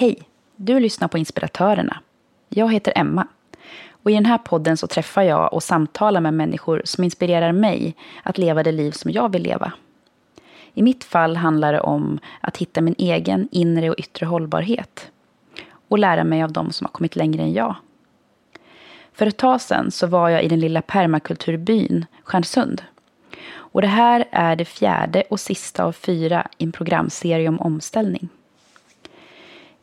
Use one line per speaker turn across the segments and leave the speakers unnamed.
Hej! Du lyssnar på Inspiratörerna. Jag heter Emma. Och I den här podden så träffar jag och samtalar med människor som inspirerar mig att leva det liv som jag vill leva. I mitt fall handlar det om att hitta min egen inre och yttre hållbarhet och lära mig av dem som har kommit längre än jag. För ett tag sedan så var jag i den lilla permakulturbyn Stjärnsund. Och det här är det fjärde och sista av fyra i en programserie om omställning.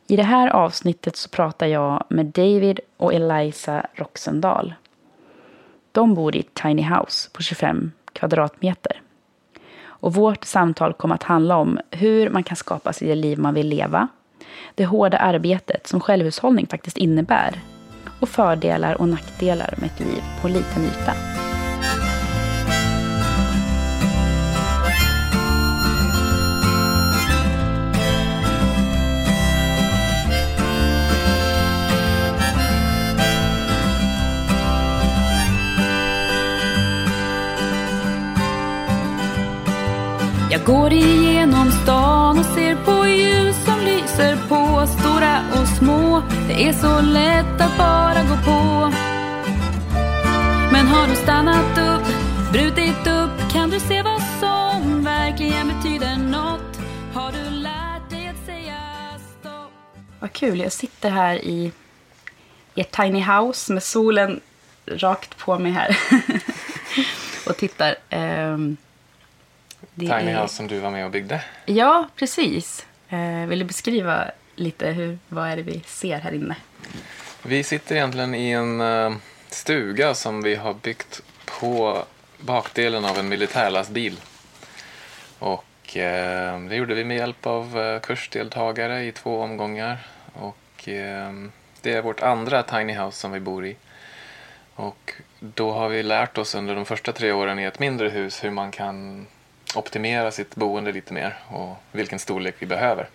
I det här avsnittet så pratar jag med David och Eliza Roxendal. De bor i ett tiny house på 25 kvadratmeter. Och vårt samtal kommer att handla om hur man kan skapa sig det liv man vill leva, det hårda arbetet som självhushållning faktiskt innebär och fördelar och nackdelar med ett liv på liten yta. Jag går igenom stan och ser på ljus som lyser på Stora och små, det är så lätt att bara gå på Men har du stannat upp, brutit upp Kan du se vad som verkligen betyder något? Har du lärt dig att säga stopp? Vad kul, jag sitter här i ett tiny house med solen rakt på mig här och tittar. Um,
det Tiny är... House som du var med och byggde.
Ja, precis. Eh, vill du beskriva lite hur, vad är det vi ser här inne?
Vi sitter egentligen i en uh, stuga som vi har byggt på bakdelen av en militärlastbil. Och eh, det gjorde vi med hjälp av eh, kursdeltagare i två omgångar. Och eh, det är vårt andra tiny house som vi bor i. Och då har vi lärt oss under de första tre åren i ett mindre hus hur man kan optimera sitt boende lite mer och vilken storlek vi behöver.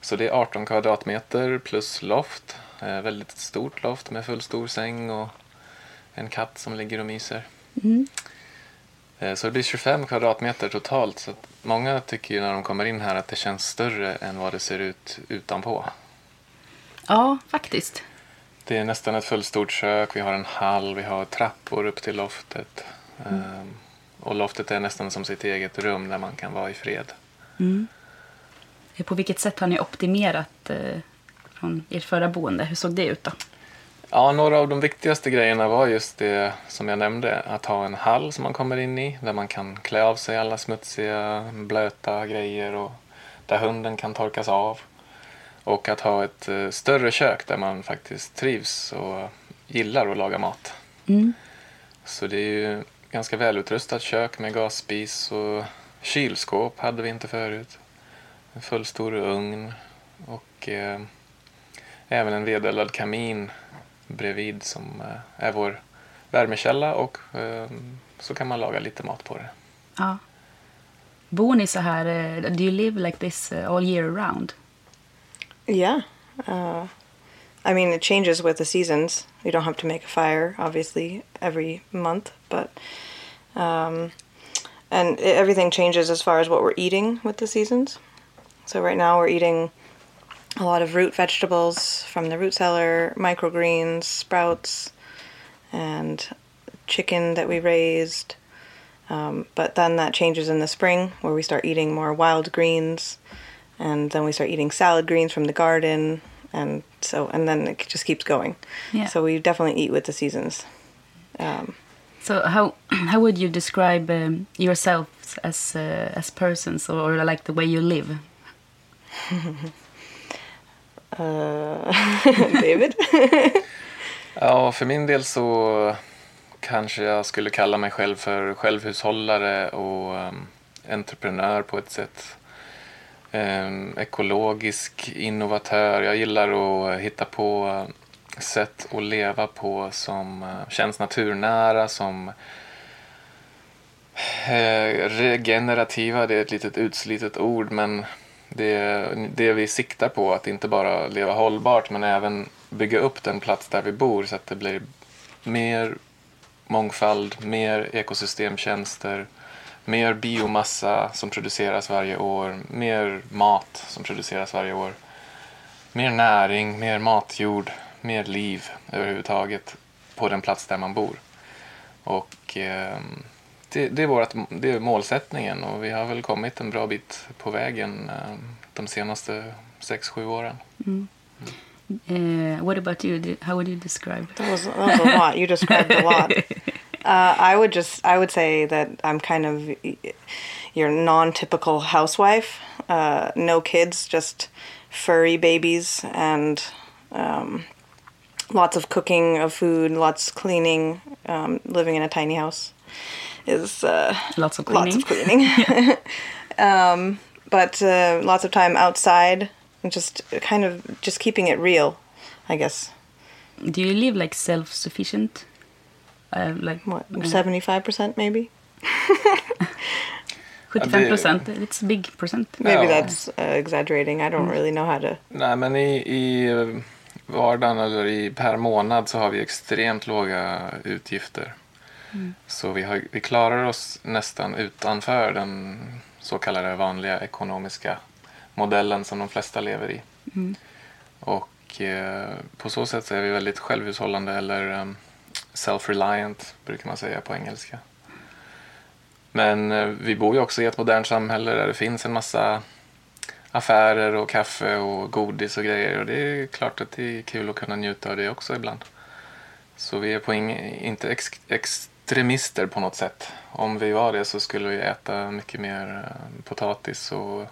Så det är 18 kvadratmeter plus loft. Eh, väldigt stort loft med full stor säng och en katt som ligger och myser. Mm. Eh, så det blir 25 kvadratmeter totalt. Så många tycker ju när de kommer in här att det känns större än vad det ser ut utanpå.
Ja, faktiskt.
Det är nästan ett fullstort kök. Vi har en hall, vi har trappor upp till loftet. Mm. Och loftet är nästan som sitt eget rum där man kan vara i fred. Mm.
På vilket sätt har ni optimerat eh, från ert förra boende? Hur såg det ut då?
Ja, några av de viktigaste grejerna var just det som jag nämnde. Att ha en hall som man kommer in i där man kan klä av sig alla smutsiga, blöta grejer och där hunden kan torkas av. Och att ha ett eh, större kök där man faktiskt trivs och gillar att laga mat. Mm. Så det är ju ganska välutrustat kök med gasspis och kylskåp hade vi inte förut. En fullstor ugn och eh, även en vedeldad kamin bredvid som eh, är vår värmekälla och eh, så kan man laga lite mat på det. Ja.
Bor ni så här, uh, do you live like this uh, all year round?
Yeah. Uh, I mean, it changes with the seasons. You don't have to make a fire, obviously, every month, but um, and it, everything changes as far as what we're eating with the seasons. So right now we're eating a lot of root vegetables from the root cellar, microgreens, sprouts, and chicken that we raised. Um, but then that changes in the spring where we start eating more wild greens, and then we start eating salad greens from the garden, and so and then it just keeps going. Yeah. So we definitely eat with the seasons. Um,
so how how would you describe um, yourselves as uh, as persons or, or like the way you live?
uh, David?
ja, för min del så kanske jag skulle kalla mig själv för självhushållare och um, entreprenör på ett sätt. Um, ekologisk innovatör. Jag gillar att hitta på sätt att leva på som eh, känns naturnära, som eh, regenerativa. Det är ett litet utslitet ord men det, det vi siktar på att inte bara leva hållbart men även bygga upp den plats där vi bor så att det blir mer mångfald, mer ekosystemtjänster, mer biomassa som produceras varje år, mer mat som produceras varje år. mer näring, mer matjord, mer liv överhuvudtaget på den plats där man bor. Och eh, det, det, är vårat, det är målsättningen och vi har väl kommit en bra bit på vägen eh, de senaste sex sju åren.
Mm. Uh, what about you? How would you describe?
That was, that was a lot. You described a lot. Uh, I would just, I would say that I'm kind of your non-typical housewife. Uh, no kids, just furry babies, and um, lots of cooking of food, lots cleaning. Um, living in a tiny house is uh,
lots of cleaning.
Lots of cleaning. um, but uh, lots of time outside and just kind of just keeping it real, I guess.
Do you live like self-sufficient?
Uh, like what, seventy-five percent maybe.
75 procent, it's a big percent.
Maybe ja. that's uh, exaggerating. I don't mm. really know how to...
Nej, men i, i vardagen eller i, per månad så har vi extremt låga utgifter. Mm. Så vi, har, vi klarar oss nästan utanför den så kallade vanliga ekonomiska modellen som de flesta lever i. Mm. Och eh, på så sätt så är vi väldigt självhushållande eller um, self-reliant brukar man säga på engelska. Men eh, vi bor ju också i ett modernt samhälle där det finns en massa affärer och kaffe och godis och grejer och det är klart att det är kul att kunna njuta av det också ibland. Så vi är på inte ex, extremister på något sätt. Om vi var det så skulle vi äta mycket mer eh, potatis och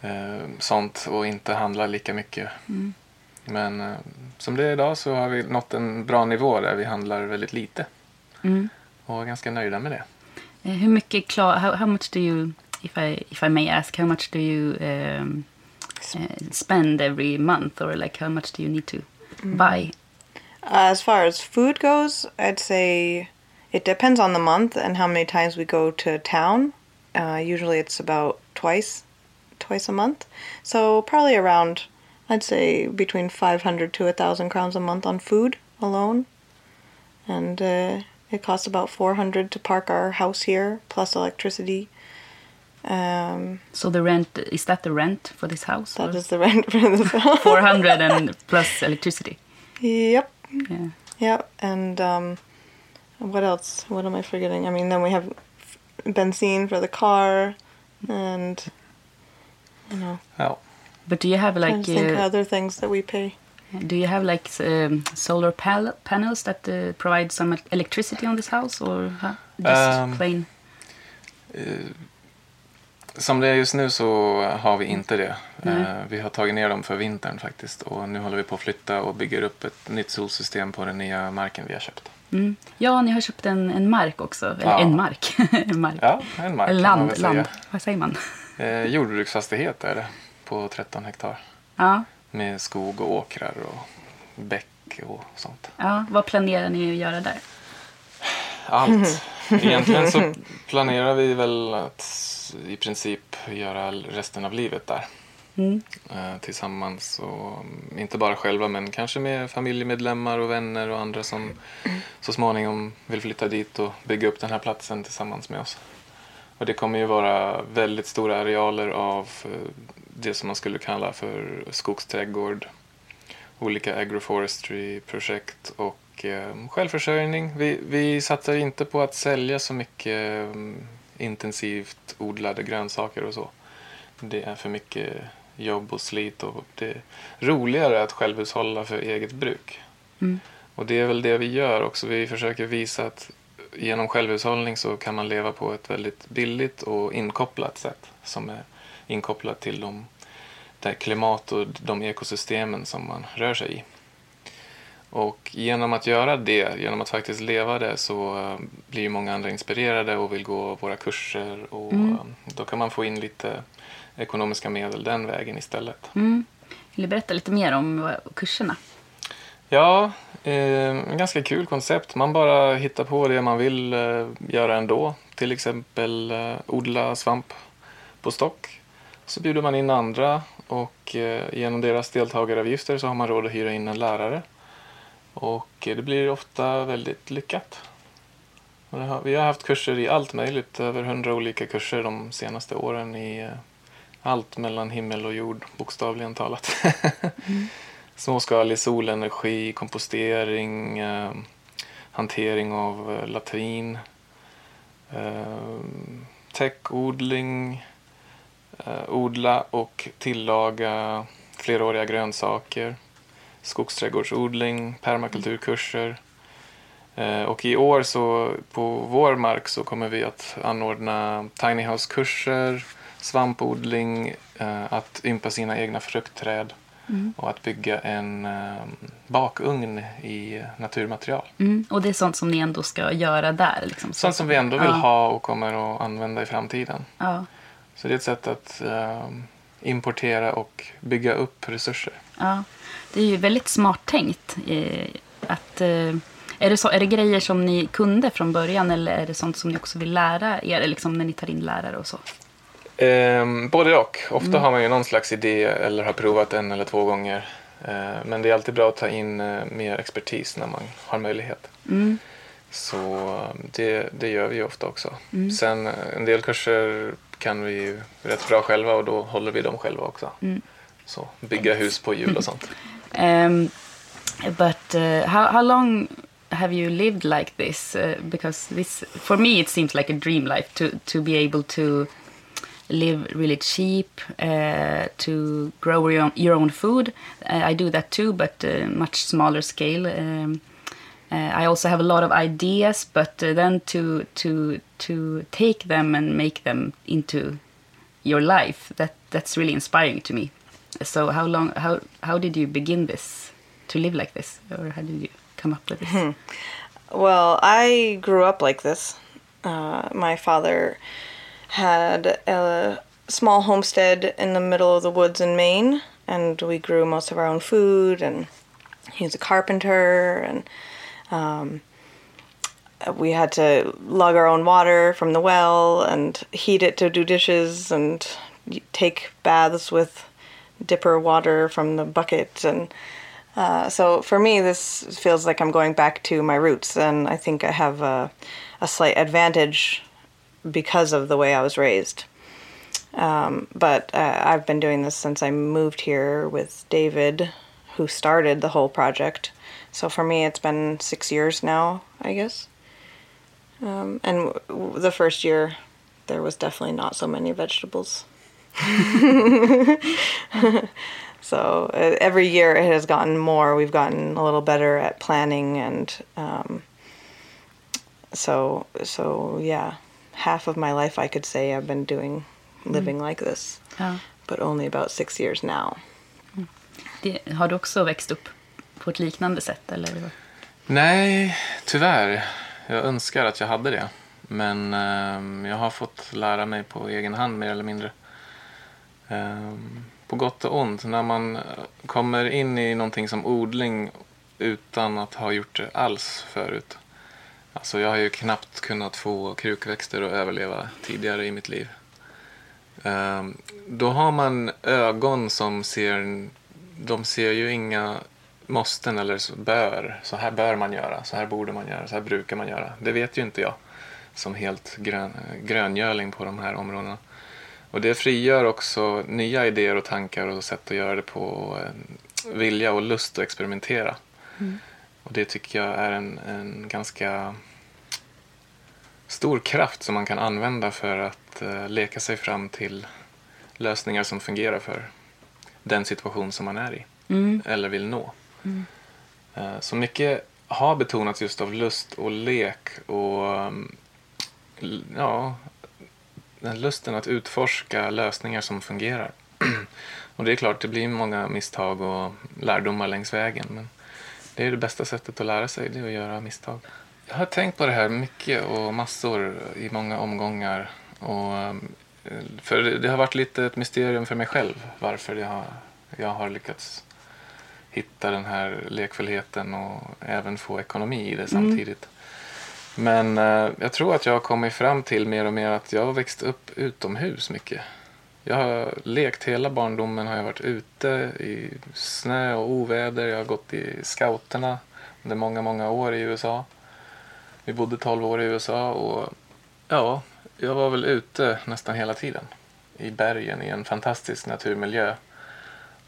eh, sånt och inte handla lika mycket. Mm. Men eh, som det är idag så har vi nått en bra nivå där vi handlar väldigt lite. Mm. Och är ganska nöjda med det.
Eh, hur mycket klar, how, how much do you, if I, if I may ask, how much do you um, uh, spend every month or like how much do you need to mm. buy?
Uh, as far as food goes, I'd say it depends on the month and how many times we go to town. Uh, usually it's about twice, twice a month. So probably around, I'd say between 500 to a thousand crowns a month on food alone. And uh, it costs about 400 to park our house here, plus electricity. Um,
so the rent, is that the rent for this house?
That or? is the rent for this house.
400 and plus electricity?
Yep. Yeah. Yep. And um, what else? What am I forgetting? I mean, then we have benzene for the car and, you know.
Oh.
But do you have like... I
think uh, other things that we pay.
Do you have like um, solar pal panels that uh, provide some electricity on this house or huh? just um, plain?
Uh, som det är just nu så har vi inte det. Uh, vi har tagit ner dem för vintern faktiskt och nu håller vi på att flytta och bygger upp ett nytt solsystem på den nya marken vi har köpt.
Mm. Ja, ni har köpt en, en mark också. Eller ja. en mark. en mark.
Ja, en mark.
Land, land. Vad säger man?
Eh, jordbruksfastighet är det på 13 hektar.
Ja.
Med skog och åkrar och bäck och sånt.
Ja, vad planerar ni att göra där?
Allt. Egentligen så planerar vi väl att i princip göra resten av livet där. Mm. Eh, tillsammans och inte bara själva men kanske med familjemedlemmar och vänner och andra som så småningom vill flytta dit och bygga upp den här platsen tillsammans med oss. Och det kommer ju vara väldigt stora arealer av eh, det som man skulle kalla för skogsträdgård, olika agroforestry-projekt och eh, självförsörjning. Vi, vi satsar inte på att sälja så mycket um, intensivt odlade grönsaker och så. Det är för mycket jobb och slit och det är roligare att självhushålla för eget bruk. Mm. Och det är väl det vi gör också. Vi försöker visa att genom självhushållning så kan man leva på ett väldigt billigt och inkopplat sätt som är inkopplat till de, det klimat och de ekosystemen som man rör sig i. Och genom att göra det, genom att faktiskt leva det så eh, blir många andra inspirerade och vill gå våra kurser och mm. Eh, då kan man få in lite ekonomiska medel den vägen istället.
Mm. Vill du berätta lite mer om kurserna?
Ja, eh, ganska kul koncept. Man bara hittar på det man vill eh, göra ändå. Till exempel eh, odla svamp på stock. Så bjuder man in andra och eh, genom deras deltagaravgifter så har man råd att hyra in en lärare. Och eh, det blir ofta väldigt lyckat. Vi har haft kurser i allt möjligt, över hundra olika kurser de senaste åren i allt mellan himmel och jord, bokstavligen talat. Småskalig solenergi, kompostering, eh, hantering av eh, latrin, eh, täckodling, eh, odla och tillaga fleråriga grönsaker, skogsträdgårdsodling, permakulturkurser. Eh, och i år så på vår mark så kommer vi att anordna tiny house-kurser, svampodling, eh, att ympa sina egna fruktträd och att bygga en eh, bakugn i naturmaterial.
Mm. Och det är sånt som ni ändå ska göra där? Liksom.
Sånt som vi ändå vill
Ja.
ha och kommer att använda i framtiden.
Ja.
Så det är ett sätt att importera och bygga upp resurser.
Ja, det är ju väldigt smart tänkt. eh, Att, eh, är, det så, är det grejer som ni kunde från början eller är det sånt som ni också vill lära er liksom när ni tar in lärare och så?
Ehm, både och. Ofta har man ju någon slags idé eller har provat en eller två gånger. Eh, men det är alltid bra att ta in eh, mer expertis när man har möjlighet.
Mm.
Så det, det gör vi ju ofta också. Sen eh, en del kurser kan vi ju rätt bra själva och då håller vi dem själva också. Så bygga hus på hjul och sånt.
Um, but uh, how, how long have you lived like this? Uh, because this, for me, it seems like a dream life to, to be able to live really cheap, uh, to grow your own, your own food. Uh, I do that too, but uh, much smaller scale. Um, uh, I also have a lot of ideas, but then to to to take them and make them into your life that that's really inspiring to me. So how long how how did you begin this to live like this, or how did you come up with this?
Well, I grew up like this. Uh, my father had a small homestead in the middle of the woods in Maine, and we grew most of our own food. And he was a carpenter, and um, we had to lug our own water from the well and heat it to do dishes and take baths with dipper water from the bucket and uh, so for me, this feels like I'm going back to my roots, and I think I have a, a slight advantage because of the way I was raised. Um, but uh, I've been doing this since I moved here with David, who started the whole project. So for me, it's been six years now, I guess. Um, and w- the first year, there was definitely not so many vegetables. So uh, every year it has gotten more. We've gotten a little better at planning, and um, so so yeah, half of my life I could say I've been doing living like this,
Ja.
but only about six years now.
Det, har du också växt upp på ett liknande sätt? Eller?
Nej, tyvärr. Jag önskar att jag hade det. Men ehm, jag har fått lära mig på egen hand mer eller mindre. Ehm, på gott och ont. När man kommer in i någonting som odling utan att ha gjort det alls förut. Alltså jag har ju knappt kunnat få krukväxter att överleva tidigare i mitt liv. Ehm, då har man ögon som ser, de ser ju inga måsten eller så bör. Så här bör man göra, så här borde man göra, så här brukar man göra. Det vet ju inte jag som helt grön, gröngöling på de här områdena. Och det frigör också nya idéer och tankar och sätt att göra det på. och en Vilja och lust att experimentera. Och det tycker jag är en, en ganska stor kraft som man kan använda för att eh, leka sig fram till lösningar som fungerar för den situation som man är i eller vill nå. Eh, Så mycket har betonats just av lust och lek och um, l- ja, den lusten att utforska lösningar som fungerar. och det är klart, det blir många misstag och lärdomar längs vägen. Men det är det bästa sättet att lära sig, det är att göra misstag. Jag har tänkt på det här mycket och massor i många omgångar. Och, um, för det det har varit lite ett mysterium för mig själv varför jag har, jag har lyckats hitta den här lekfullheten och även få ekonomi i det samtidigt. Men eh, jag tror att jag har kommit fram till mer och mer att jag har växt upp utomhus mycket. Jag har lekt hela barndomen, har jag varit ute i snö och oväder. Jag har gått i scouterna under många, många år i USA. Vi bodde 12 år i USA och ja, jag var väl ute nästan hela tiden i bergen i en fantastisk naturmiljö.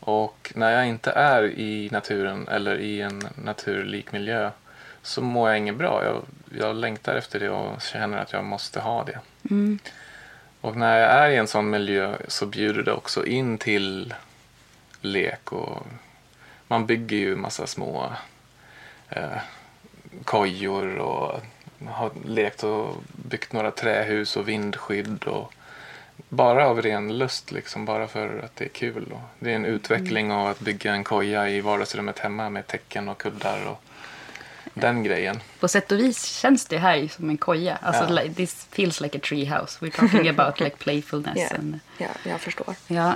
Och när jag inte är i naturen eller i en naturlik miljö så mår jag inget bra. Jag, jag längtar efter det och känner att jag måste ha det.
Mm.
Och när jag är i en sån miljö så bjuder det också in till lek och man bygger ju massa små eh, kojor och har lekt och byggt några trähus och vindskydd och bara av ren lust liksom, bara för att det är kul. Och det är en utveckling av att bygga en koja i vardagsrummet hemma med tecken och kuddar och den grejen.
På sätt och vis känns det här som en koja. Alltså,
Ja.
like, this feels like a tree house. We're talking about like playfulness.
Ja,
And,
ja, jag förstår.
ja.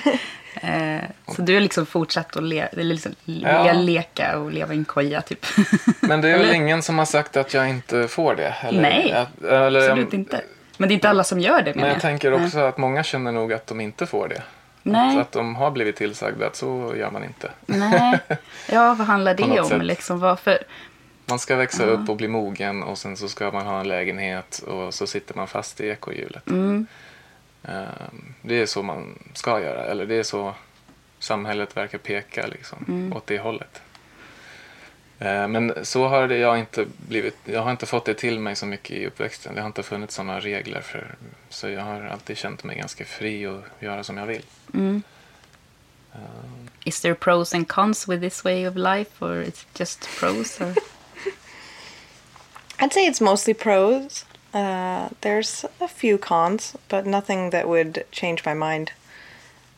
eh, så du har liksom fortsatt att le, eller liksom,
Ja.
le, leka och leva i en koja typ.
Men det är väl ingen som har sagt att jag inte får det? Eller,
Nej,
att, eller,
Absolut inte. Men det är inte alla som gör det
Men
menar
jag tänker
Nej.
också att många känner nog att de inte får det.
Nej.
Att, att de har blivit tillsagda att så gör man inte.
Nej. Ja, vad handlar det om? Liksom, varför?
Man ska växa upp och bli mogen och sen så ska man ha en lägenhet och så sitter man fast i ekorrhjulet.
Mm.
Ehm, Det är så man ska göra, eller det är så samhället verkar peka liksom,
Mm.
åt det hållet. Ehm, Men så har det jag inte blivit, jag har inte fått det till mig så mycket i uppväxten. Det har inte funnits sådana regler för, så jag har alltid känt mig ganska fri att göra som jag vill.
Mm. Is there pros and cons with this way of life or it's just pros? Or?
I'd say it's mostly pros. Uh, there's a few cons, but nothing that would change my mind.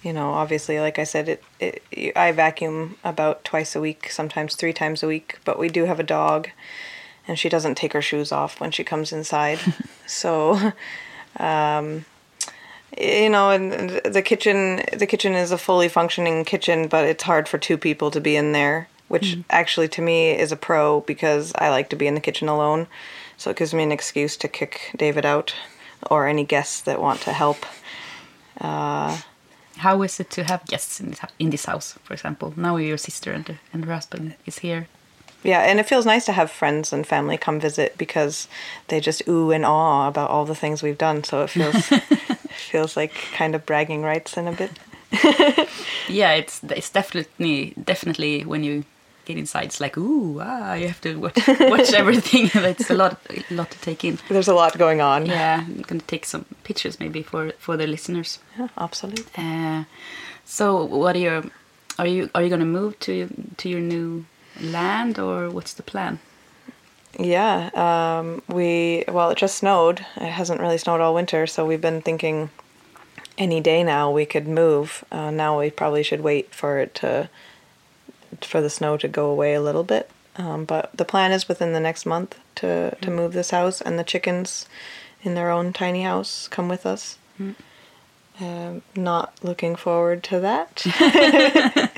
You know, obviously, like I said, it, it I vacuum about twice a week, sometimes three times a week. But we do have a dog, and she doesn't take her shoes off when she comes inside. so, um, you know, and and the kitchen the kitchen is a fully functioning kitchen, but it's hard for two people to be in there, which actually to me is a pro because I like to be in the kitchen alone. So it gives me an excuse to kick David out or any guests that want to help. Uh,
How is it to have guests in this, in this house, for example? Now your sister and, and her husband is here.
yeah, and it feels nice to have friends and family come visit because they just ooh and ah about all the things we've done. So it feels feels like kind of bragging rights in a bit.
Yeah, it's it's definitely definitely when you get inside, it's like ooh ah, you have to watch, watch everything. it's a lot a lot to take in.
There's a lot going on.
Yeah, I'm gonna take some pictures maybe for for the listeners.
Yeah, absolutely.
Uh, so, what are your are you are you gonna move to to your new land or what's the plan?
Yeah, um, we well, it just snowed. It hasn't really snowed all winter, so we've been thinking any day now we could move. Uh, now we probably should wait for it to for the snow to go away a little bit. Um, but the plan is within the next month to to move this house, and the chickens in their own tiny house come with us. Um, not looking forward to that.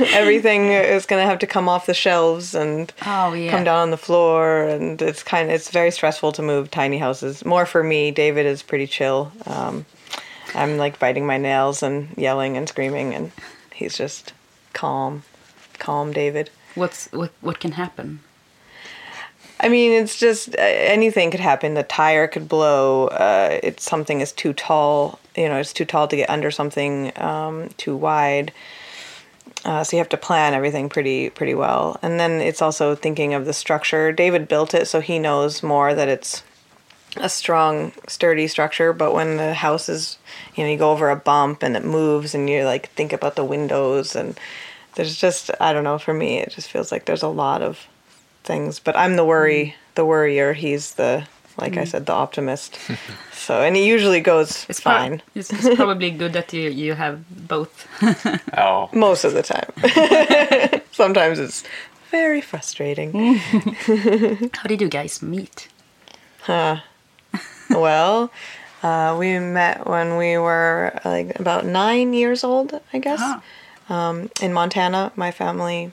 Everything is going to have to come off the shelves and
Oh yeah.
come down on the floor and it's kind of it's very stressful to move tiny houses more for me david is pretty chill um, i'm like biting my nails and yelling and screaming and he's just calm calm david
What's what what can happen?
i mean it's just uh, anything could happen the tire could blow uh, it's something is too tall you know it's too tall to get under something um, too wide Uh, so you have to plan everything pretty pretty well. And then it's also thinking of the structure. David built it, so he knows more that it's a strong, sturdy structure. But when the house is, you know, you go over a bump and it moves, and you like think about the windows, and there's just I don't know. For me, it just feels like there's a lot of things. But I'm the worry, the worrier. He's the like I said, the optimist. so and it usually goes
It's prob-
fine
it's, it's probably good that you you have both.
Ja,
most of the time. Sometimes it's very frustrating.
How did you guys meet?
Huh well, uh, we met when we were like about nine years old, I guess,
Ah.
Um, in Montana. My family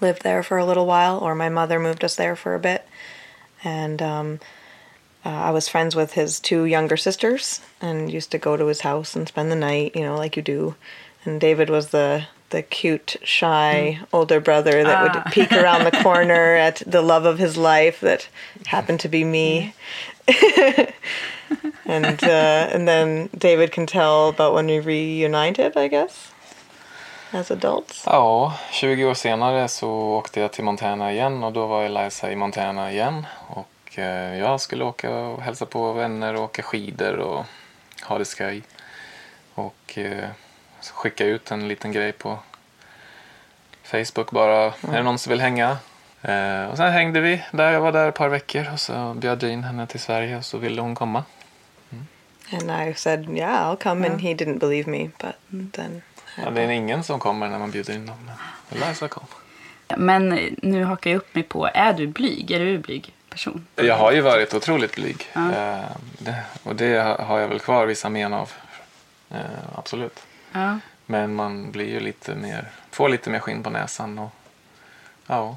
lived there for a little while, or my mother moved us there for a bit, and um, uh, I was friends with his two younger sisters and used to go to his house and spend the night, you know, like you do. And David was the the cute, shy older brother that would peek around the corner at the love of his life that happened to be me. and uh, and then David can tell about when we reunited, I guess, as adults.
Ja, 20 år senare så åkte jag till Montana igen och då var Eliza i Montana igen. Och eh, jag skulle åka och hälsa på vänner och åka skidor och ha det skoj. Och eh, skicka ut en liten grej på Facebook bara. Är det någon som vill hänga? Eh, och sen hängde vi där. Jag var där ett par veckor och så bjöd jag in henne till Sverige och så ville hon komma.
And I said, yeah, I'll come. And he didn't believe me, but then.
Ja, det är ingen som kommer när man bjuder in dem. Men Eliza kom.
Men nu hakar jag upp mig på, är du blyg? Är du en blyg person?
Jag har ju varit otroligt blyg.
Ja.
Eh, det, och det har jag väl kvar vissa men av. Eh, absolut.
Ja.
Men man blir ju lite mer, får lite mer skinn på näsan och ja.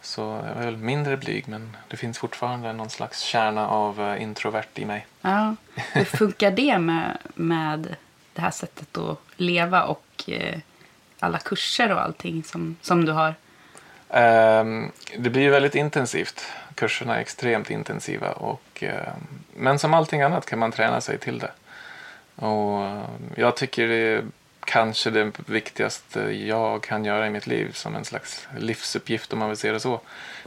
Så jag är väl mindre blyg men det finns fortfarande någon slags kärna av eh, introvert i mig.
ja. Hur funkar det med, med det här sättet att leva och eh, alla kurser och allting som, som du har?
Ehm, det blir ju väldigt intensivt. Kurserna är extremt intensiva. Och, ehm, men som allting annat kan man träna sig till det. Och ehm, jag tycker det är kanske det viktigaste jag kan göra i mitt liv som en slags livsuppgift om man vill se det så.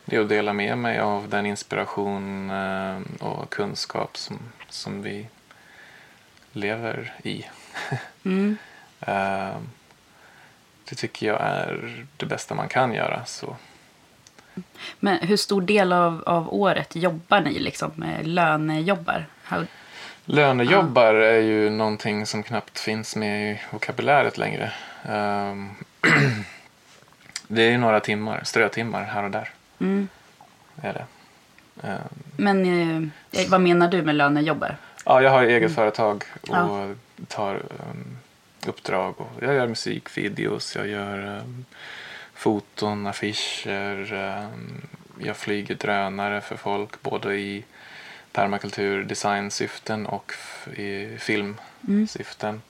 Det är att dela med mig av den inspiration ehm, och kunskap som, som vi lever i.
Mm.
Ehm, det tycker jag är det bästa man kan göra. Så
Men hur stor del av, av året jobbar ni liksom med lönejobbar? How,
Lönejobbar är ju någonting som knappt finns med i vokabuläret längre. Ehm, det är ju några timmar, strötimmar här och där.
mm.
Är det. Ehm,
Men eh, vad menar du med lönejobbar?
ja, jag har eget företag och
Ja.
tar ehm, uppdrag. Och jag gör musikvideos, jag gör um, foton, affischer. ehm, jag flyger drönare för folk både i permakultur, designsyften och i filmsyften.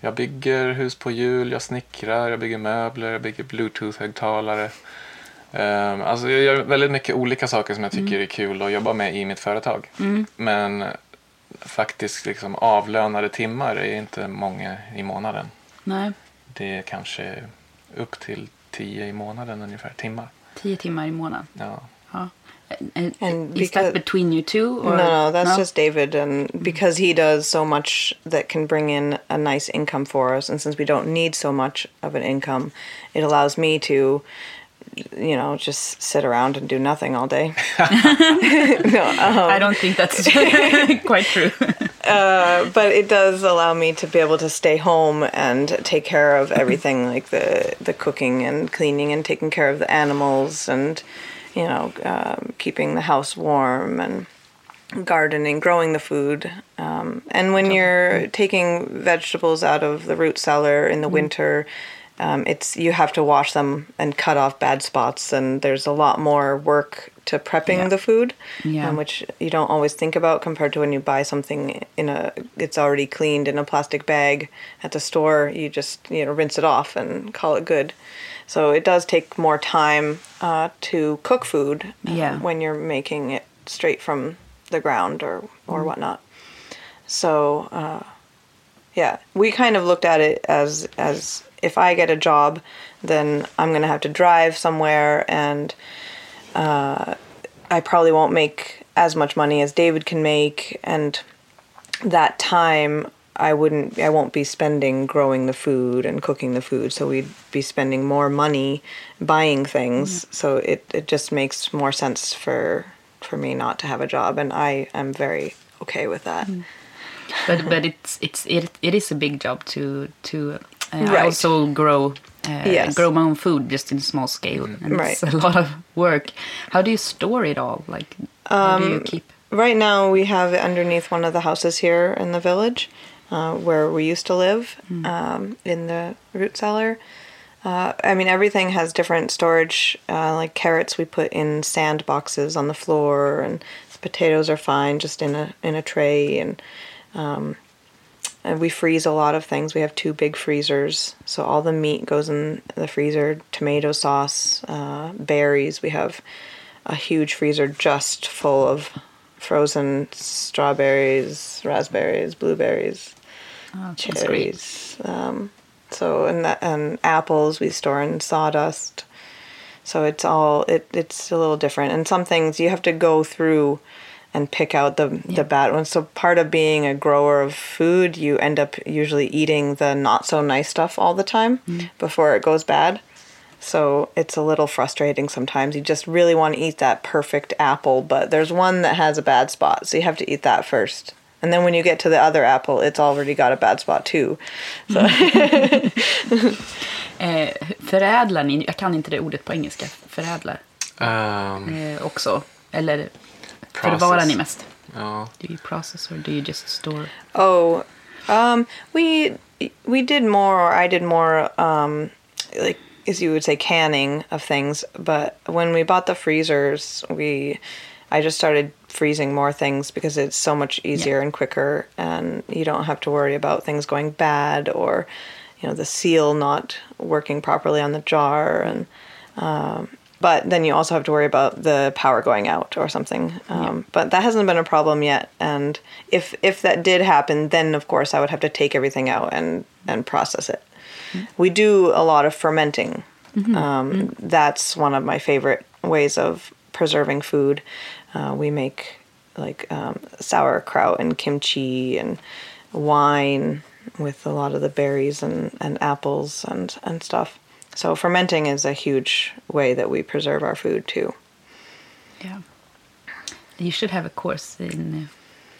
Jag bygger hus på hjul, jag snickrar, jag bygger möbler, jag bygger bluetooth-högtalare. Um, alltså jag gör väldigt mycket olika saker som jag tycker är kul att jobba med i mitt företag.
Mm.
Men faktiskt liksom avlönade timmar är inte många i månaden.
Nej,
Det är kanske upp till tio i månaden ungefär, timmar.
tio timmar i månaden.
Ja.
Ja. Eh,
And
Is
because-
that between you two? Or?
no, no, that's
No?
just David, and because he does so much that can bring in a nice income for us, and since we don't need so much of an income, it allows me to, you know, just sit around and do nothing all day. no, um,
I don't think that's quite true.
uh, but it does allow me to be able to stay home and take care of everything, like the the cooking and cleaning and taking care of the animals and, you know, um, keeping the house warm and gardening, growing the food. Um, and when you're taking vegetables out of the root cellar in the winter, um, it's you have to wash them and cut off bad spots, and there's a lot more work to prepping
Yeah.
the food,
Yeah.
um, which you don't always think about compared to when you buy something in a it's already cleaned in a plastic bag at the store. You just you know rinse it off and call it good. So it does take more time uh, to cook food uh,
Yeah.
when you're making it straight from the ground or or whatnot. So uh, yeah, we kind of looked at it as as if I get a job, then I'm gonna have to drive somewhere, and uh, I probably won't make as much money as David can make, and that time I wouldn't I won't be spending growing the food and cooking the food. So we'd be spending more money buying things. So it, it just makes more sense for for me not to have a job. And I am very okay with that.
but but it's it's it, it is a big job to to uh, I also grow uh,
Yes.
grow my own food just in small scale and it's
Right.
a lot of work. How do you store it all? Like how do you keep?
Right now, we have it underneath one of the houses here in the village, uh, where we used to live, um, in the root cellar. Uh, I mean, everything has different storage. Uh, like carrots, we put in sand boxes on the floor, and the potatoes are fine just in a in a tray, and um, and we freeze a lot of things. We have two big freezers, so all the meat goes in the freezer. Tomato sauce, uh, berries. We have a huge freezer just full of frozen strawberries, raspberries, blueberries,
Oh,
cherries. Um, so and that, and apples we store in sawdust. So it's all it, it's a little different. And some things you have to go through and pick out the
Yeah.
the bad ones. So part of being a grower of food, you end up usually eating the not so nice stuff all the time before it goes bad. So it's a little frustrating sometimes. You just really want to eat that perfect apple, but there's one that has a bad spot, so you have to eat that first. And then when you get to the other apple, it's already got a bad spot too. So
Eh, förädlar ni, jag kan inte det ordet på engelska, förädla
Ehm,
eh, också? Eller
Process.
Förvarar ni mest?
ja.
Do you process or do you just store?
Oh, um, we we did more, or I did more, um, like as you would say, canning of things. But when we bought the freezers, we I just started freezing more things because it's so much easier and quicker, and you don't have to worry about things going bad or, you know, the seal not working properly on the jar and. Um, but then you also have to worry about the power going out or something. Um, But that hasn't been a problem yet. And if if that did happen, then of course I would have to take everything out and and process it. We do a lot of fermenting. Um, That's one of my favorite ways of preserving food. Uh, we make like um, sauerkraut and kimchi and wine with a lot of the berries and, and apples and, and stuff. So fermenting is a huge way that we preserve our food too.
Yeah. You should have a course in uh,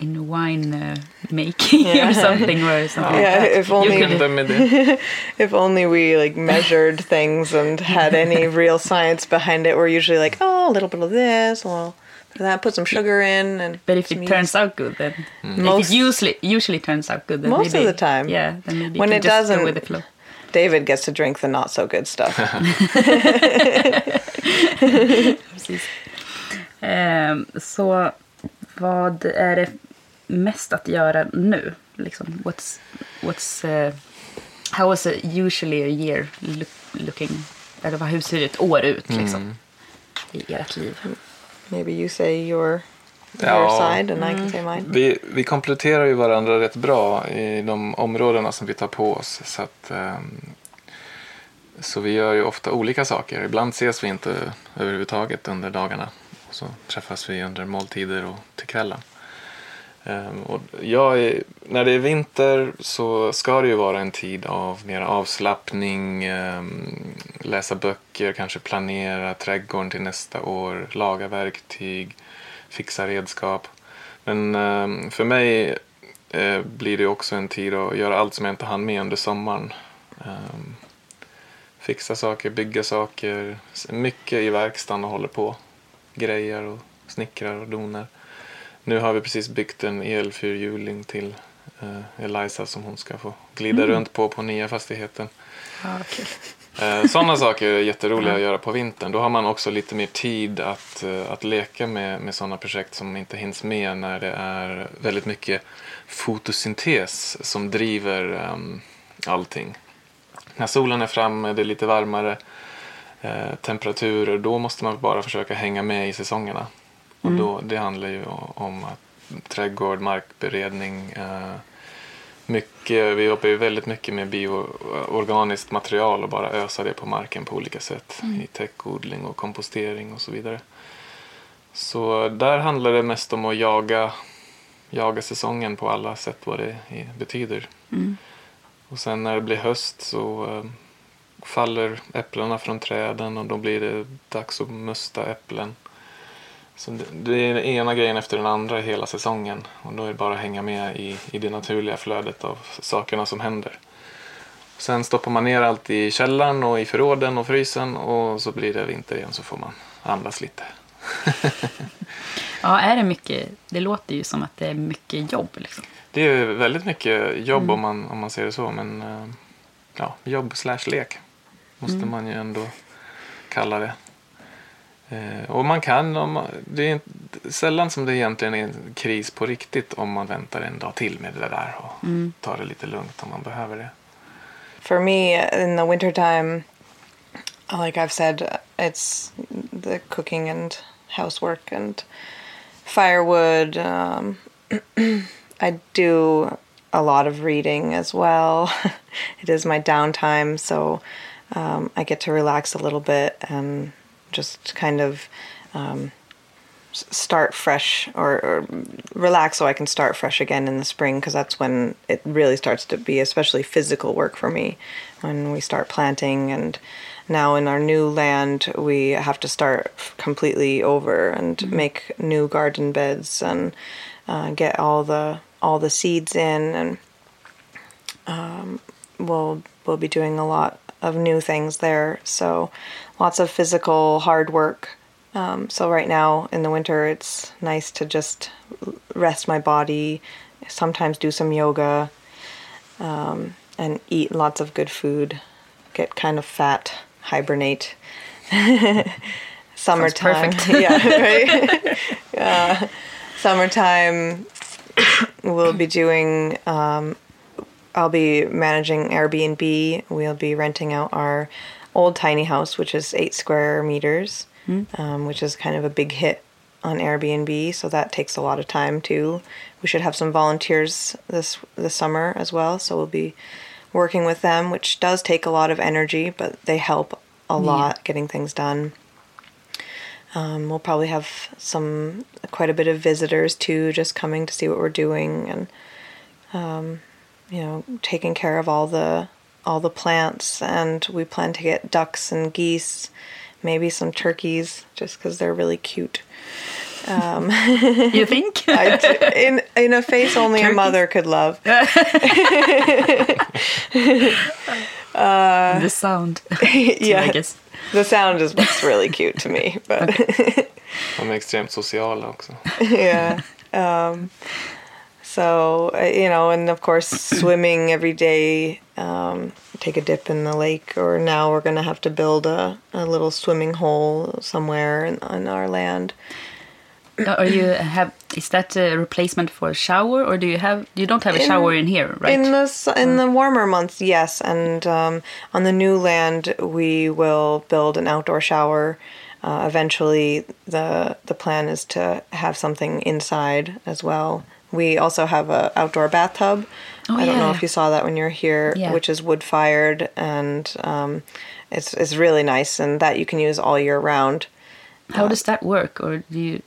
in wine uh, making or something or something.
Yeah,
like that.
if only-
could-
Inte med det.
If only we like measured things and had any real science behind it. We're usually like, oh, a little bit of this, a little that, put some sugar in, and
But if it
yeast.
turns out good, then
Most-
if it usually usually turns out good, then
Most of the time.
yeah, then maybe
When it doesn't-
go with the flow.
David gets to drink the not so good stuff.
Precis. Ehm, så vad är det mest att göra nu? Liksom, what's, what's, uh, how was it usually a year look, looking? Eller hur ser ett år ut liksom, i ert liv?
Maybe you say your
Ja.
side and I can say mine.
Vi, vi kompletterar ju varandra rätt bra i de områdena som vi tar på oss. Så, att, ehm, så vi gör ju ofta olika saker. Ibland ses vi inte överhuvudtaget under dagarna. Och så träffas vi under måltider och till kvällen. Ehm, och jag är, när det är vinter så ska det ju vara en tid av mer avslappning, ehm, läsa böcker, kanske planera trädgården till nästa år, laga verktyg, fixa redskap. Men ehm, för mig eh, blir det också en tid att göra allt som jag inte hann med under sommaren. Ehm, fixa saker, bygga saker, mycket i verkstaden och håller på. Grejer och snickrar och donar. Nu har vi precis byggt en elfyrhjuling till eh, Eliza som hon ska få glida runt på på nya fastigheten.
Ja, kul.
Eh, Sådana saker är jätteroliga att göra på vintern. Då har man också lite mer tid att, eh, att leka med, med sådana projekt som inte hinns med när det är väldigt mycket fotosyntes som driver ehm, allting. När solen är framme, det är lite varmare eh, temperaturer, då måste man bara försöka hänga med i säsongerna. Och då, det handlar ju om att trädgård, markberedning, eh, mycket, vi jobbar ju väldigt mycket med bioorganiskt material och bara ösa det på marken på olika sätt. I täckodling och kompostering och så vidare. Så där handlar det mest om att jaga, jaga säsongen på alla sätt vad det betyder. Och sen när det blir höst så eh, faller äpplena från träden och då blir det dags att musta äpplen. Så det, det är den ena grejen efter den andra hela säsongen. Och då är det bara att hänga med i, i det naturliga flödet av sakerna som händer. Sen stoppar man ner allt i källaren och i förråden och frysen och så blir det vinter igen så får man andas lite.
Ja, är det mycket? Det låter ju som att det är mycket jobb. Liksom.
Det är väldigt mycket jobb om, man, om man ser det så men eh, ja, jobb slash lek måste man ju ändå kalla det. Eh, och man kan, om man, det är sällan som det egentligen är en kris på riktigt om man väntar en dag till med det där och tar det lite lugnt om man behöver det.
For me, in the wintertime, like I've said, it's the cooking and housework and firewood. Um, I do a lot of reading as well. it is my downtime, so um, I get to relax a little bit and just kind of um, start fresh or, or relax so I can start fresh again in the spring because that's when it really starts to be especially physical work for me when we start planting and now in our new land we have to start completely over and make new garden beds and uh, get all the all the seeds in and um, we'll we'll be doing a lot of new things there. So lots of physical hard work. Um, so right now in the winter it's nice to just rest my body sometimes do some yoga um, and eat lots of good food get kind of fat hibernate. Summertime. yeah right? Uh, summertime we'll be doing um, i'll be managing airbnb. We'll be renting out our old tiny house which is eight square meters um, which is kind of a big hit on airbnb. So that takes a lot of time too. We should have some volunteers this this summer as well. So we'll be working with them which does take a lot of energy but they help a lot getting things done. Um, we'll probably have some quite a bit of visitors too, just coming to see what we're doing and um, you know taking care of all the all the plants. And we plan to get ducks and geese, maybe some turkeys, just because they're really cute.
You think?
I d- in in a face only a mother could love.
the sound. I
yeah,
guess.
the sound is what's really cute to me, but.
De är extremt sociala också.
yeah. Um, so uh, you know, and of course, swimming every day. Um, take a dip in the lake, or now we're gonna have to build a, a little swimming hole somewhere in, on our land.
Are you have is that a replacement for a shower or do you have you don't have a
In-
shower in here, right?
In the in the warmer months, yes, and um, on the new land, we will build an outdoor shower. Uh, eventually, the the plan is to have something inside as well. We also have a outdoor bathtub.
Oh,
I don't know if you saw that when you're here,
Yeah.
which is wood fired, and um, it's it's really nice, and that you can use all year round.
How does that work or do you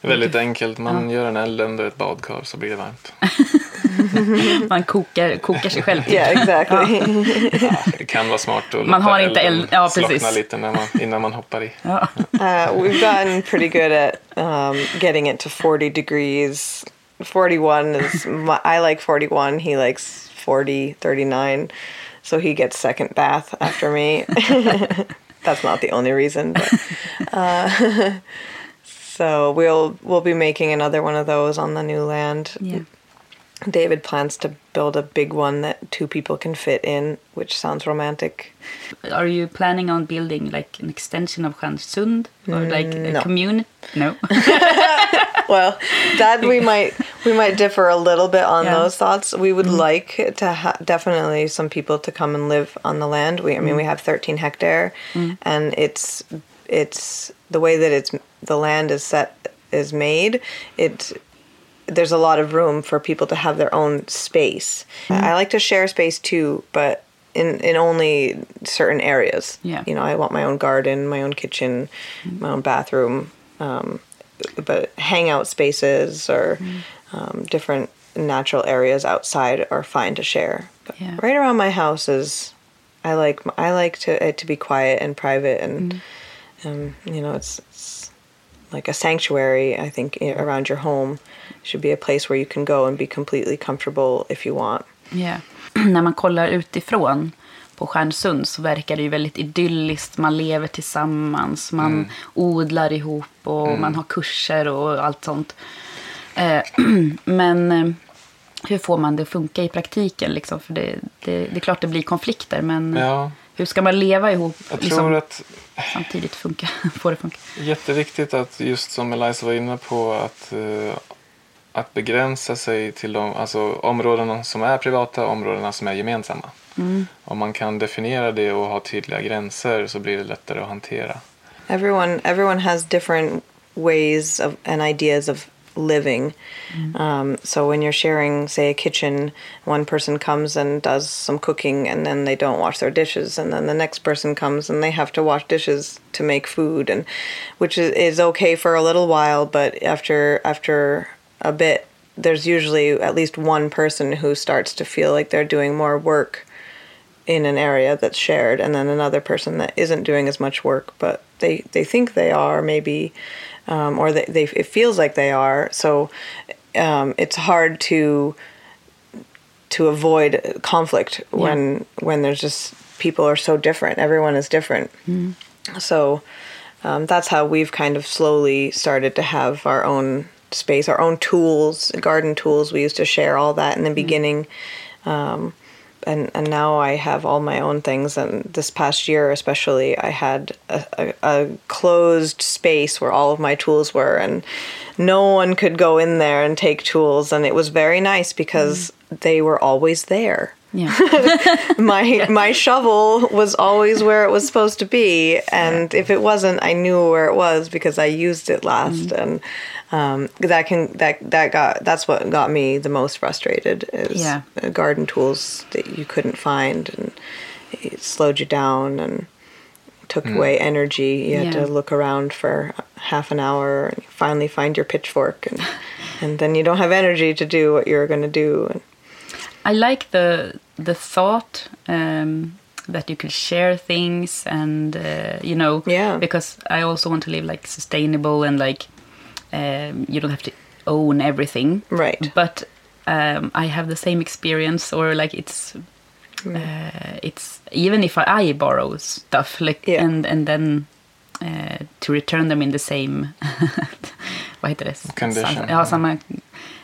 Det är väldigt enkelt. Man gör en eld under ett badkar så blir det varmt.
man kokar, kokar sig själv? typ?
Yeah, exactly.
Ja, det kan vara smart att
Man
låta
har inte
elden
ja,
slockna lite när man, innan man hoppar i.
Ja.
Uh, we've gotten pretty good at um, getting it to 40 degrees. 41 is, my, I like 41. He likes 40, 39. So he gets second bath after me. That's not the only reason. But, uh, so we'll we'll be making another one of those on the new land.
Yeah.
David plans to build a big one that two people can fit in, which sounds romantic.
Are you planning on building like an extension of Stjärnsund or like a
Mm, no.
community? No.
well that we might we might differ a little bit on
Yeah.
those thoughts we would like to ha- definitely some people to come and live on the land we i mean we have 13 hectare and it's it's the way that it's the land is set is made it there's a lot of room for people to have their own space i like to share space too but in, in only certain areas
Yeah.
you know i want my own garden my own kitchen my own bathroom um, but hangout spaces or um, different natural areas outside are fine to share. But
Yeah.
right around my house is, I like I like to it to be quiet and private and, um, you know, it's like a sanctuary. I think around your home should be a place where you can go and be completely comfortable if you want.
Yeah. När man kollar utifrån på Stjärnsund så verkar det ju väldigt idylliskt. Man lever tillsammans, man odlar ihop och man har kurser och allt sånt. Eh, men eh, hur får man det att funka i praktiken? Liksom? För det, det, det är klart det blir konflikter, men
Ja,
hur ska man leva ihop
jag
liksom,
tror att
samtidigt funka, få det funka?
jätteviktigt att just som Eliza var inne på att, eh, att begränsa sig till de alltså, områdena som är privata och områdena som är gemensamma. Om man kan definiera det och ha tydliga gränser så blir det lättare att hantera.
Everyone everyone has different ways of and ideas of living. Um, so when you're sharing, say, a kitchen, one person comes and does some cooking, and then they don't wash their dishes, and then the next person comes and they have to wash dishes to make food, and which is, is okay for a little while, but after after a bit, there's usually at least one person who starts to feel like they're doing more work in an area that's shared and then another person that isn't doing as much work but they they think they are maybe um, or they, they it feels like they are. So um, it's hard to to avoid conflict when when there's just people are so different. Everyone is different. So um, that's how we've kind of slowly started to have our own space our own tools garden tools. We used to share all that in the beginning. Um, and and now I have all my own things. And this past year, especially, I had a, a, a closed space where all of my tools were, and no one could go in there and take tools. And it was very nice because mm. they were always there.
Yeah.
My my shovel was always where it was supposed to be, and if it wasn't, I knew where it was because I used it last. And um, that can that that got that's what got me the most frustrated is
Yeah.
uh, garden tools that you couldn't find and it slowed you down and took away energy you had
Yeah.
to look around for half an hour and finally find your pitchfork and and then you don't have energy to do what you're going to do and
I like the the thought um, that you could share things and uh, you know
Yeah.
because I also want to live like sustainable and like um, you don't have to own everything
Right.
but um, I have the same experience or like it's
Mm.
uh, it's even if I, borrow stuff like
Yeah.
and and then uh, to return them in the same vad heter det?
Condition.
Ja, samma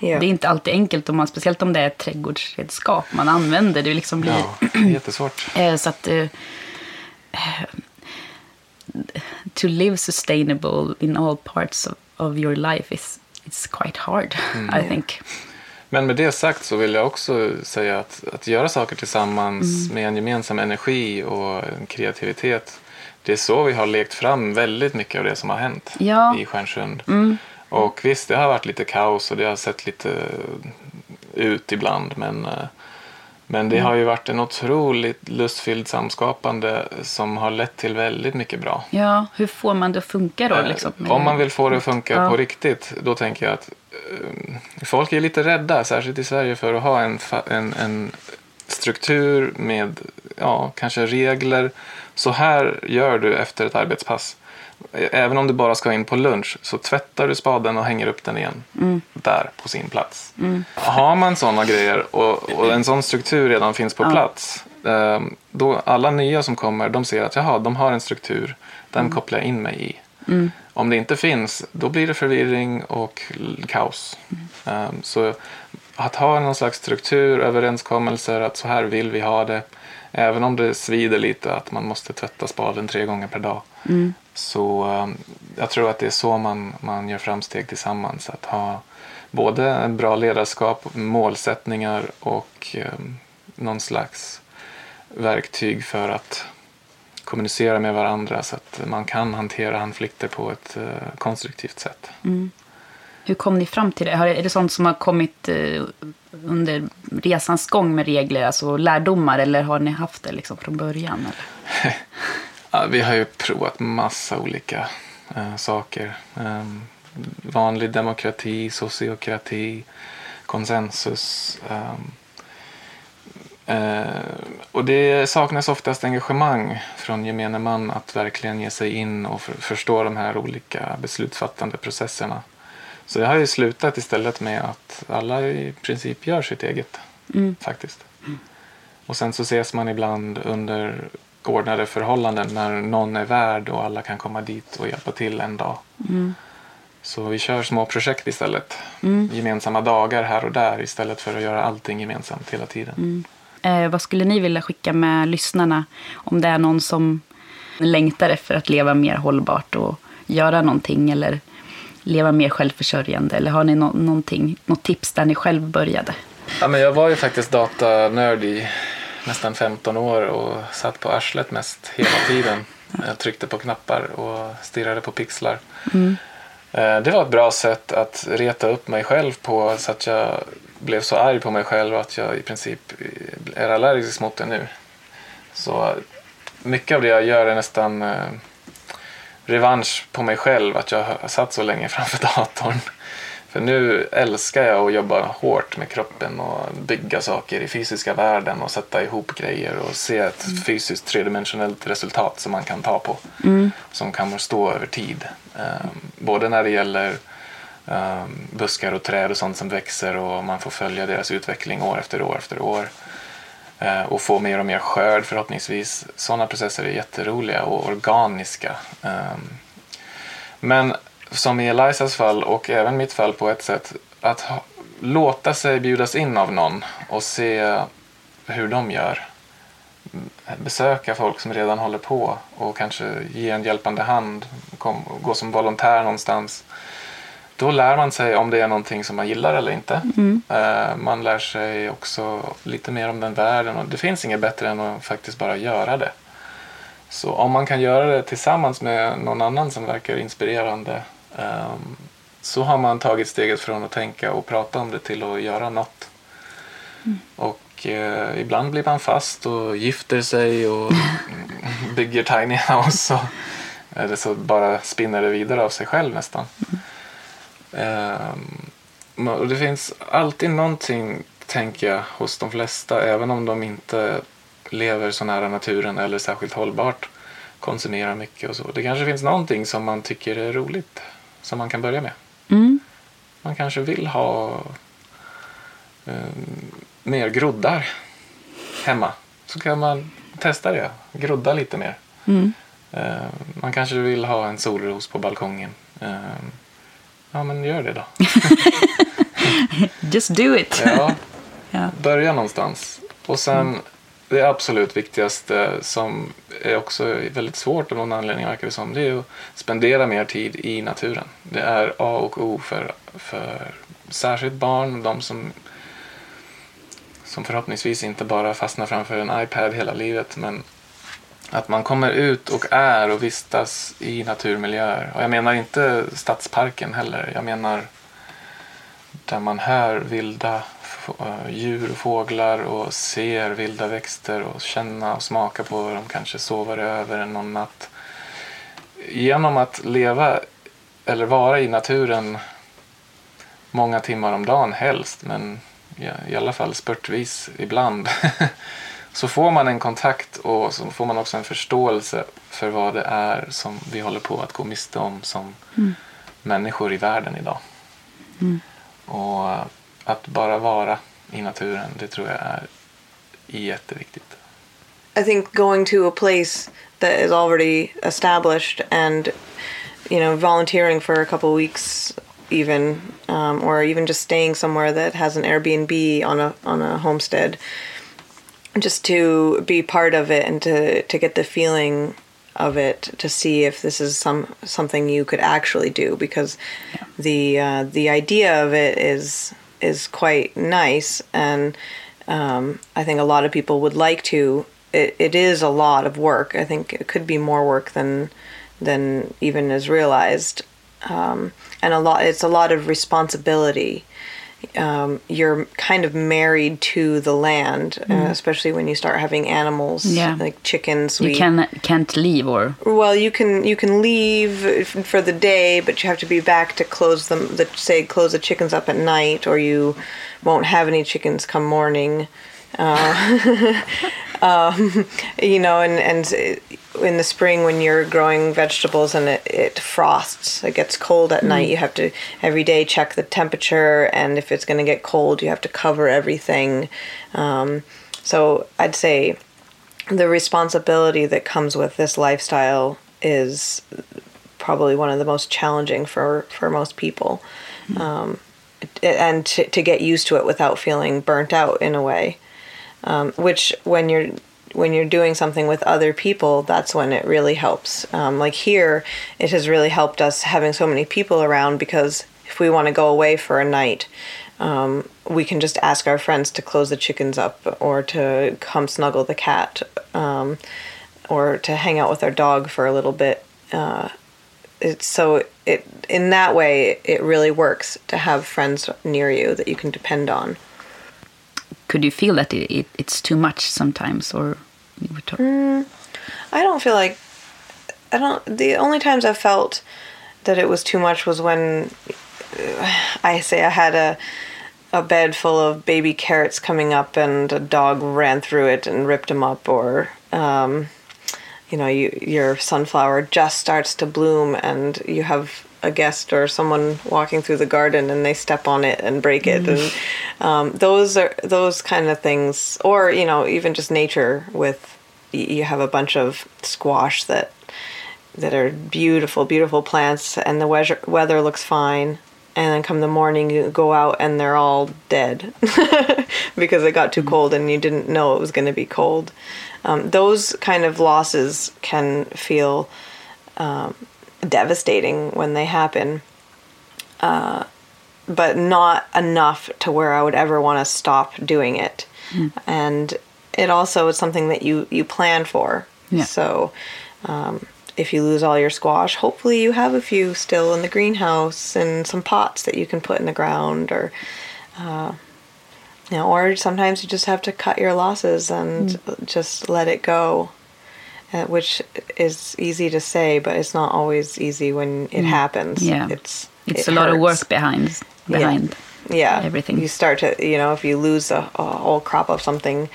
Ja.
det är inte alltid enkelt, om man, speciellt om det är ett trädgårdsredskap man använder. Det liksom blir,
Ja, det är jättesvårt.
eh, så att, eh, to live sustainable in all parts of, of your life is it's quite hard, I think.
Men med det sagt så vill jag också säga att, att göra saker tillsammans med en gemensam energi och en kreativitet. Det är så vi har lekt fram väldigt mycket av det som har hänt
Ja.
i Stjärnsund. Och visst, det har varit lite kaos och det har sett lite ut ibland. Men, eh, men det har ju varit en otroligt lustfylld samskapande som har lett till väldigt mycket bra.
Ja, hur får man det att funka då?
Eh,
Liksom?
Om man vill få det att funka
Ja.
på riktigt, då tänker jag att eh, folk är lite rädda, särskilt i Sverige, för att ha en, en, en struktur med ja, kanske regler. Så här gör du efter ett arbetspass. Även om du bara ska in på lunch så tvättar du spaden och hänger upp den igen. Där på sin plats. Har man sådana grejer och, och en sån struktur redan finns på plats. eh, Då alla nya som kommer de ser att jaha, de har en struktur. Den kopplar jag in mig i. Om det inte finns, då blir det förvirring och kaos. Um, så att ha någon slags struktur, överenskommelser, att så här vill vi ha det. Även om det svider lite att man måste tvätta spaden tre gånger per dag. Så um, jag tror att det är så man, man gör framsteg tillsammans. Att ha både en bra ledarskap, målsättningar och um, någon slags verktyg för att kommunicera med varandra så att man kan hantera konflikter på ett eh, konstruktivt sätt.
Hur kom ni fram till det? Är det sånt som har kommit eh, under resans gång med regler, alltså lärdomar, eller har ni haft det liksom från början?
Ja, vi har ju provat massa olika eh, saker. Ehm, vanlig demokrati, sociokrati, konsensus. ehm, eh, och det saknas oftast engagemang från gemene man att verkligen ge sig in och för, förstå de här olika beslutsfattande processerna. Så det har ju slutat istället med att alla i princip gör sitt eget faktiskt. Och sen så ses man ibland under ordnade förhållanden när någon är värd och alla kan komma dit och hjälpa till en dag. Så vi kör små projekt istället. Gemensamma dagar här och där istället för att göra allting gemensamt hela tiden.
Eh, vad skulle ni vilja skicka med lyssnarna om det är någon som längtar efter att leva mer hållbart och göra någonting eller leva mer självförsörjande? Eller har ni någonting, något tips där ni själv började?
Ja, men jag var ju faktiskt datanörd i nästan 15 år och satt på arslet mest hela tiden. Jag tryckte på knappar och stirrade på pixlar. Eh, Det var ett bra sätt att reta upp mig själv på så att jag blev så arg på mig själv att jag i princip är allergisk mot det nu. Så mycket av det jag gör är nästan eh, revansch på mig själv att jag har satt så länge framför datorn. För nu älskar jag att jobba hårt med kroppen och bygga saker i fysiska världen och sätta ihop grejer och se ett fysiskt tredimensionellt resultat som man kan ta på. Som kan stå över tid. Eh, både när det gäller eh, buskar och träd och sånt som växer och man får följa deras utveckling år efter år efter år. Eh, och få mer och mer skörd förhoppningsvis. Sådana processer är jätteroliga och organiska. Ehm, men som i Elisas fall och även mitt fall på ett sätt att ha, låta sig bjudas in av någon och se hur de gör. Besöka folk som redan håller på och kanske ge en hjälpande hand. Kom, gå som volontär någonstans. Då lär man sig om det är någonting som man gillar eller inte. Eh, Man lär sig också lite mer om den världen och det finns inget bättre än att faktiskt bara göra det. Så om man kan göra det tillsammans med någon annan som verkar inspirerande ehm, så har man tagit steget från att tänka och prata om det till att göra något. Och eh, ibland blir man fast och gifter sig och bygger tiny house. Och, eller så bara spinner det vidare av sig själv nästan. Ehm, och det finns alltid någonting, tänker jag, hos de flesta, även om de inte lever så nära naturen eller särskilt hållbart, konsumerar mycket och så. Det kanske finns någonting som man tycker är roligt, som man kan börja med.
Mm.
Man kanske vill ha eh, mer groddar hemma. Så kan man testa det, grodda lite mer.
Mm.
Eh, man kanske vill ha en solros på balkongen. Eh, ja, men gör det då.
Just do it.
Ja,
Ja.
börja någonstans. Och sen det absolut viktigaste som är också väldigt svårt av någon anledning verkar det som. Det är att spendera mer tid i naturen. Det är A och O för, för särskilt barn, de som, som förhoppningsvis inte bara fastnar framför en iPad hela livet. Men att man kommer ut och är och vistas i naturmiljöer. Och jag menar inte stadsparken heller. Jag menar där man hör vilda djur och fåglar och ser vilda växter och känna och smaka på vad de kanske sover över någon natt. Genom att leva eller vara i naturen många timmar om dagen helst, men i alla fall spurtvis ibland, så får man en kontakt och så får man också en förståelse för vad det är som vi håller på att gå miste om som människor i världen idag. Och eh, att bara vara i naturen, det tror jag är jätteviktigt.
I think going to a place that is already established and you know volunteering for a couple weeks even um, or even just staying somewhere that has an Airbnb on a on a homestead just to be part of it and to to get the feeling of it to see if this is some something you could actually do because the uh, the idea of it is is quite nice and um, I think a lot of people would like to. It, it is a lot of work. I think it could be more work than than even is realized, um, and a lot. It's a lot of responsibility. Um, you're kind of married to the land, uh, especially when you start having animals
Yeah.
like chickens.
You can, can't leave or...
Well, you can you can leave for the day, but you have to be back to close them. The, say close the chickens up at night, or you won't have any chickens come morning. Uh, um, you know, and and in the spring when you're growing vegetables and it, it frosts, it gets cold at night. You have to every day check the temperature, and if it's going to get cold, you have to cover everything. Um, so I'd say the responsibility that comes with this lifestyle is probably one of the most challenging for for most people um, and to, to get used to it without feeling burnt out in a way um, which when you're when you're doing something with other people that's when it really helps um, like here it has really helped us having so many people around because if we want to go away for a night um, we can just ask our friends to close the chickens up or to come snuggle the cat um, or to hang out with our dog for a little bit. Uh, it's so it in that way it really works to have friends near you that you can depend on.
Could you feel that it, it, it's too much sometimes, or talk-
I don't feel like I don't. The only times I've felt that it was too much was when uh, I say I had a a bed full of baby carrots coming up and a dog ran through it and ripped them up, or um, you know, you, your sunflower just starts to bloom and you have a guest or someone walking through the garden and they step on it and break it. And um, those are those kind of things or you know even just nature with you have a bunch of squash that that are beautiful beautiful plants and the weather weather looks fine. And then come the morning you go out and they're all dead because it got too cold and you didn't know it was going to be cold. Um, those kind of losses can feel um, devastating when they happen. Uh, but not enough to where i would ever want to stop doing it. And it also is something that you you plan for.
Yeah.
so um, if you lose all your squash, hopefully you have a few still in the greenhouse and some pots that you can put in the ground, or uh, you know, or sometimes you just have to cut your losses and just let it go, uh, which is easy to say, but it's not always easy when it happens.
Yeah.
it's
it's
it
a lot of work behind behind.
yeah
everything.
you start to you know if you lose a, a whole crop of something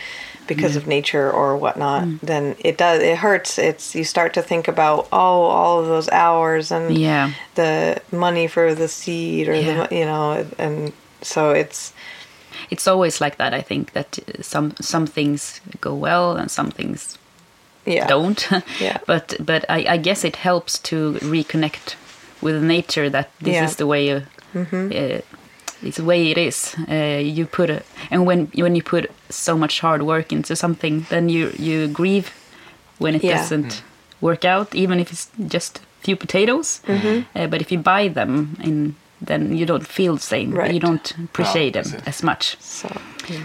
because of nature or whatnot
Mm.
then it does it hurts it's you start to think about oh all of those hours and
Yeah.
the money for the seed or
Yeah.
the you know and so it's
It's always like that. I think that some some things go well and some things
yeah
don't.
Yeah.
but but I, I guess it helps to reconnect with nature. That this
Yeah.
is the way. Uh, uh, it's the way it is. Uh, you put a, and when when you put so much hard work into something, then you you grieve when it
Yeah.
doesn't work out, even if it's just a few potatoes.
Mm-hmm.
Uh, but if you buy them, in, then you don't feel the same.
Right.
You don't appreciate them as much.
so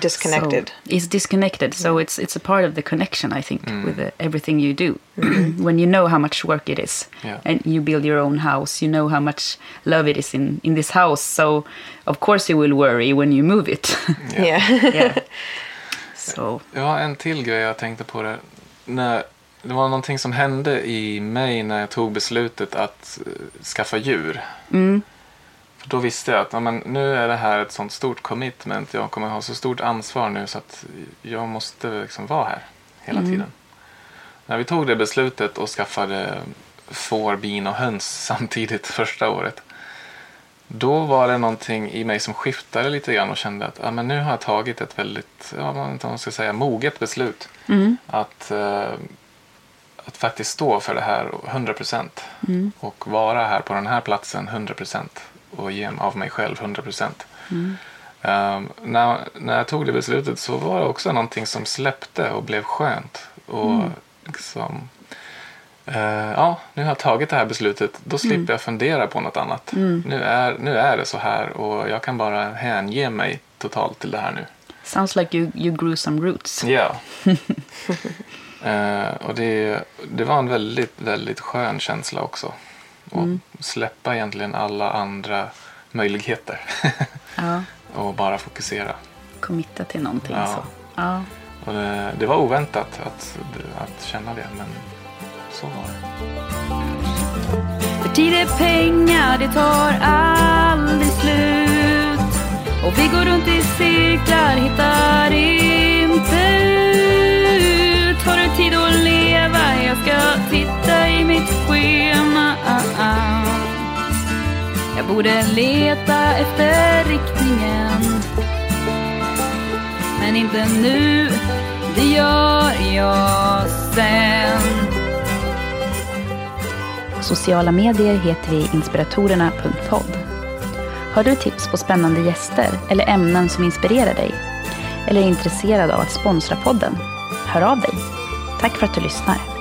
disconnected
So it's disconnected. So it's it's a part of the connection, I think,
Mm.
with uh, everything you do. when you know how much work it is,
Yeah.
and you build your own house, you know how much love it is in in this house. So of course you will worry when you move it.
yeah
yeah. So
Ja, en till grej jag tänkte på det. När, det var någonting som hände i mig när jag tog beslutet att eh, skaffa djur. För då visste jag att ja, men, nu är det här ett sånt stort commitment. Jag kommer ha så stort ansvar nu så att jag måste liksom vara här hela tiden. När vi tog det beslutet och skaffade får, bin och höns samtidigt första året. Då var det någonting i mig som skiftade lite grann och kände att ja, men nu har jag tagit ett väldigt, ja, man inte ska säga, moget beslut. Att, eh, att faktiskt stå för det här 100 procent. Och vara här på den här platsen 100 procent. Och ge av mig själv 100 procent. Um, när, när jag tog det beslutet så var det också någonting som släppte och blev skönt. Och liksom, eh, ja, nu har jag tagit det här beslutet. Då slipper jag fundera på något annat. Nu, är, nu är det så här och jag kan bara hänge mig totalt till det här nu.
sounds like you you grew some roots.
Ja. eh, och det, det var en väldigt, väldigt skön känsla också. Att släppa egentligen alla andra möjligheter.
Ja.
och bara fokusera.
Committa till någonting.
Ja.
Så. Ja.
Och det, det var oväntat att, att känna det, men så var det.
För tid är pengar, det tar aldrig slut. Och vi går runt i cirklar, hittar inte ut. Har du tid att leva? Jag ska titta i mitt schema. Jag borde leta efter riktningen. Men inte nu, det gör jag sen. Sociala medier heter vi inspiratorerna.podd. Har du tips på spännande gäster eller ämnen som inspirerar dig? Eller är intresserad av att sponsra podden? Hör av dig. Tack för att du lyssnar.